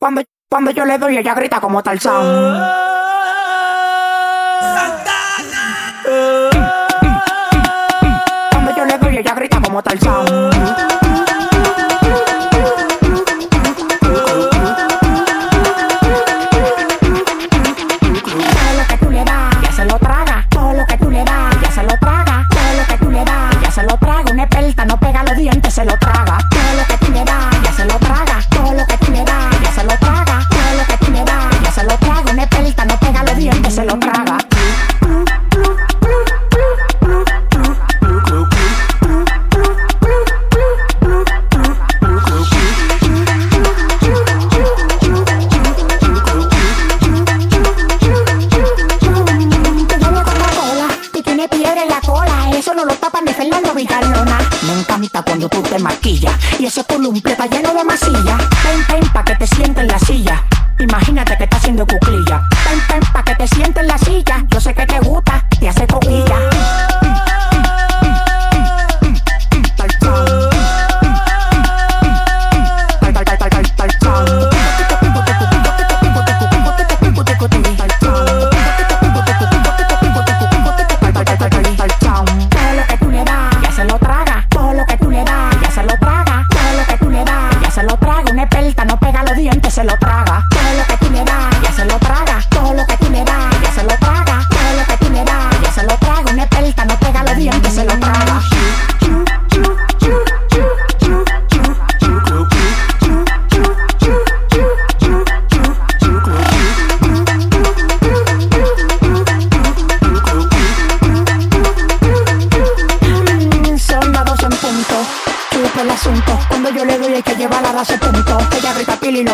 Cuando, cuando yo le doy, ella grita como Tarzán. ¡Santana! Cuando yo le doy, ella grita como tal Tarzán.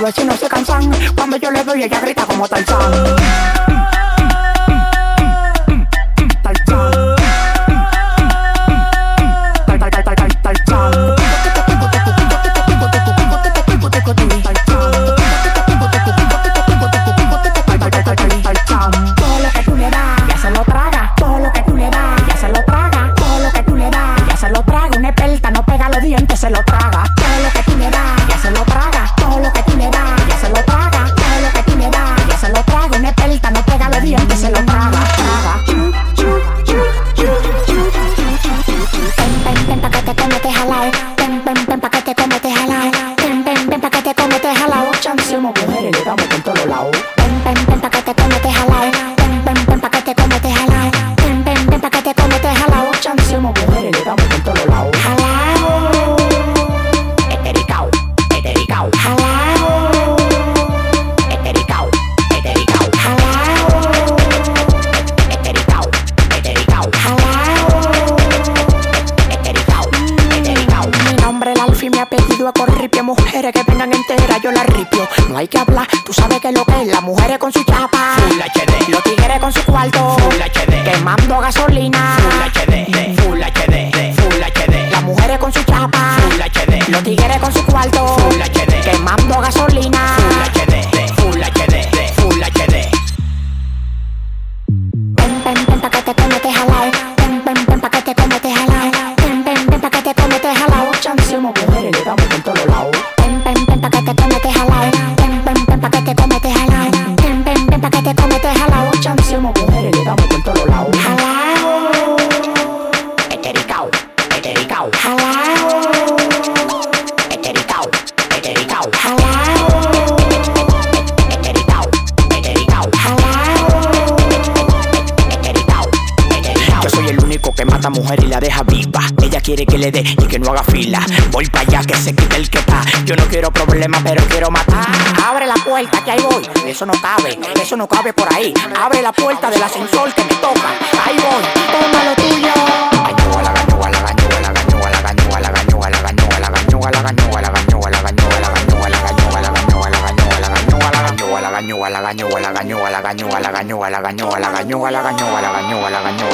vecinos se cansan. Cuando yo le doy, ella grita como Tarzán. que lo que es. Las mujeres con su chapa. Full HD. Los tigres con su cuarto. Full HD. Quemando gasolina. Full HD. Full HD. Full HD. Las mujeres con su chapa. Full HD. Los tigres con su cuarto. Full HD. Quemando gasolina. Full HD. Full HD. Etericao. Hello. Etericao. Etericao. Hello. Etericao. Etericao. Hello. Etericao. Etericao. Yo soy el único que mata a mujer y la deja viva. Ella quiere que le dé y que no haga fila. Voy para allá que se quite el que está. Yo no quiero problemas, pero quiero matar. Abre la puerta que ahí voy. Eso no cabe. Eso no cabe por ahí. Abre la puerta del ascensor que me toca. La la la la la la la la la la la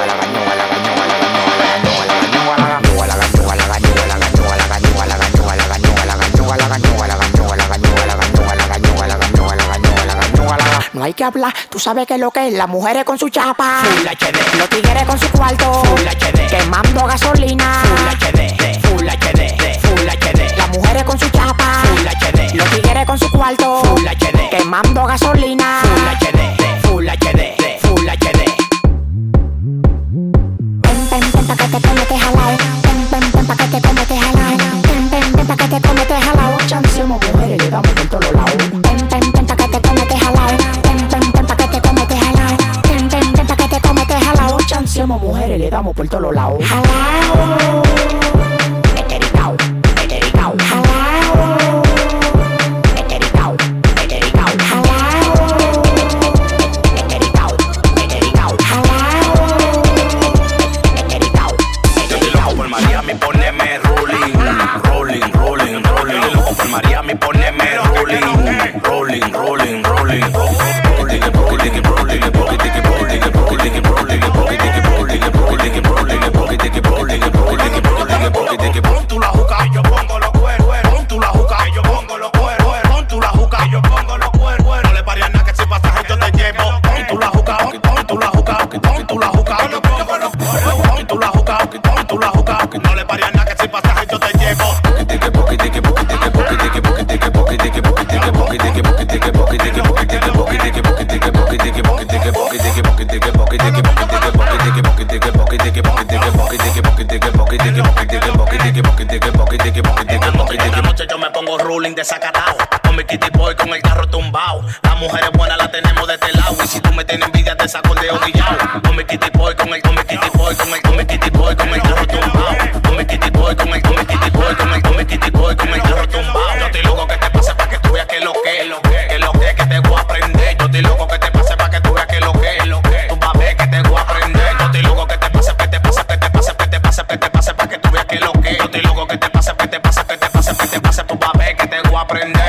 No hay que hablar, tú sabes que lo que es las mujeres con su chapa, Full HD, los tigres con su cuarto, Full HD. quemando gasolina, Full HD, Full HD, Full HD, las mujeres con su chapa, Full HD, los tigres con su cuarto, Full HD. quemando gasolina, por todos lados. Miami, poneme rula. Pongo ruling desacatado. Con mi kitty boy con el carro tumbao. Las mujeres buenas las tenemos de este lado. Y si tú me tienes envidia, te saco el dedo guillao. Con mi kitty boy, con el, con mi kitty boy, con el,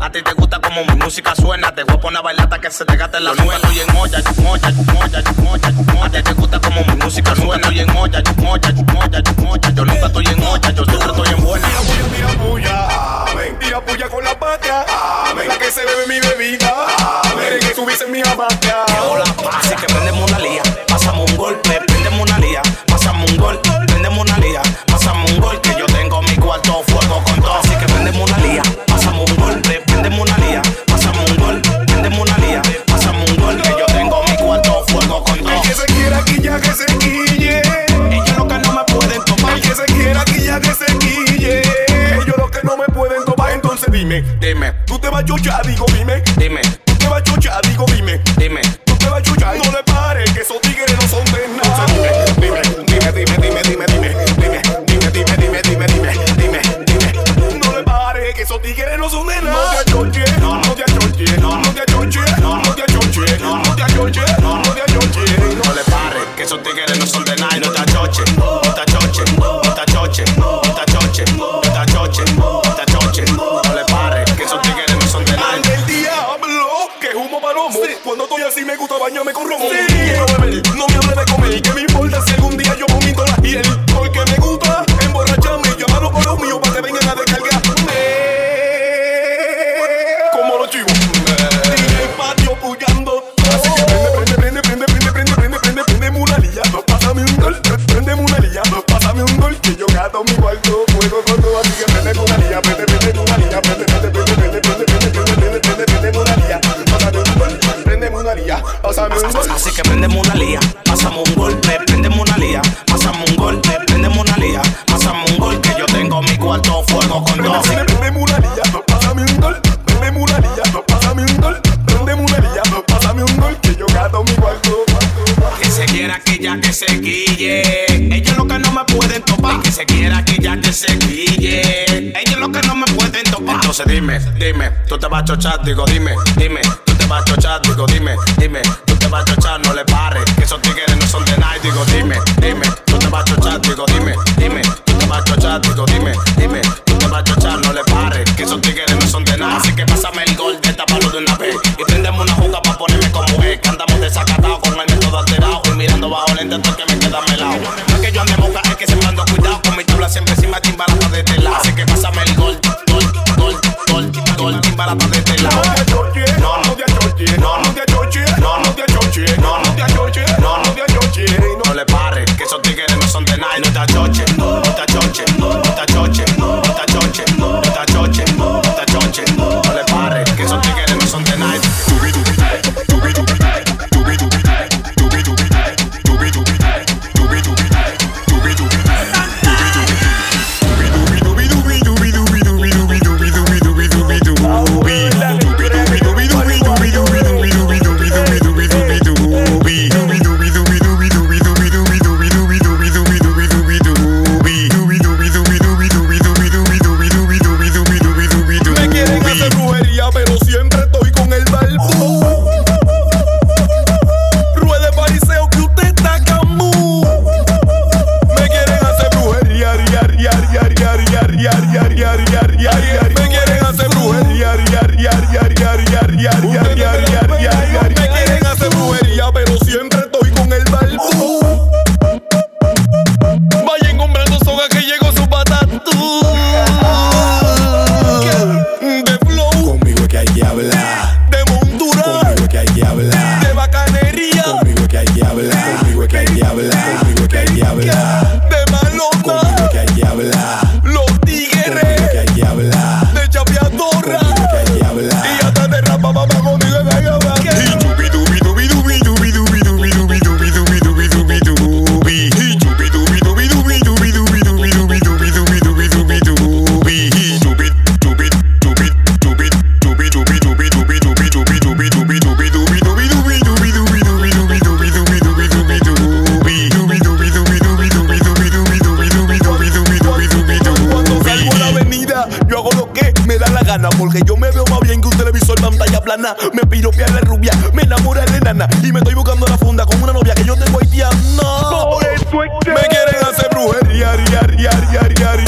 A ti te gusta como mi música suena. Te voy a poner a bailar hasta que se te gaste la suela. Estoy en olla, olla, olla, olla, olla. A ti te gusta como mi música suena. Estoy en olla, olla, olla, olla. Yo nunca estoy en olla, yo siempre estoy en buena. Tira puya, amén. Tira puya con la patria, amén. La que se bebe mi bebida, amén. Que subiste en mi abatia. Hola, así que prendemos una lía, yo ya digo, dime. Dime. Así que prendemos una lía, pasamos un golpe, prendemos una lía, pasamos un golpe, prendemos una lía, pasamos un golpe. Yo tengo mi cuarto fuego con dos. Así que prendemos una lía, pásame un golpe, prendemos una lía, pásame un golpe, prendemos una lía, un golpe. Que yo gato mi cuarto. Que se quiera que ya que se guille. Ellos lo que no me pueden topar. Que se quiera que ya que se guille. Ellos lo que no me pueden topar. Entonces dime, dime, tú te vas a chochar, digo dime, dime, tú te vas a chochar, digo dime, dime, te vas a chochar, no le pares. Que esos tigres no son de nadie. Digo, dime, dime, tú te vas a chochar, digo, dime, dime, tú te vas a chochar, digo, dime, dime.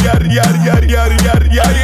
yari yari yari yari yari yari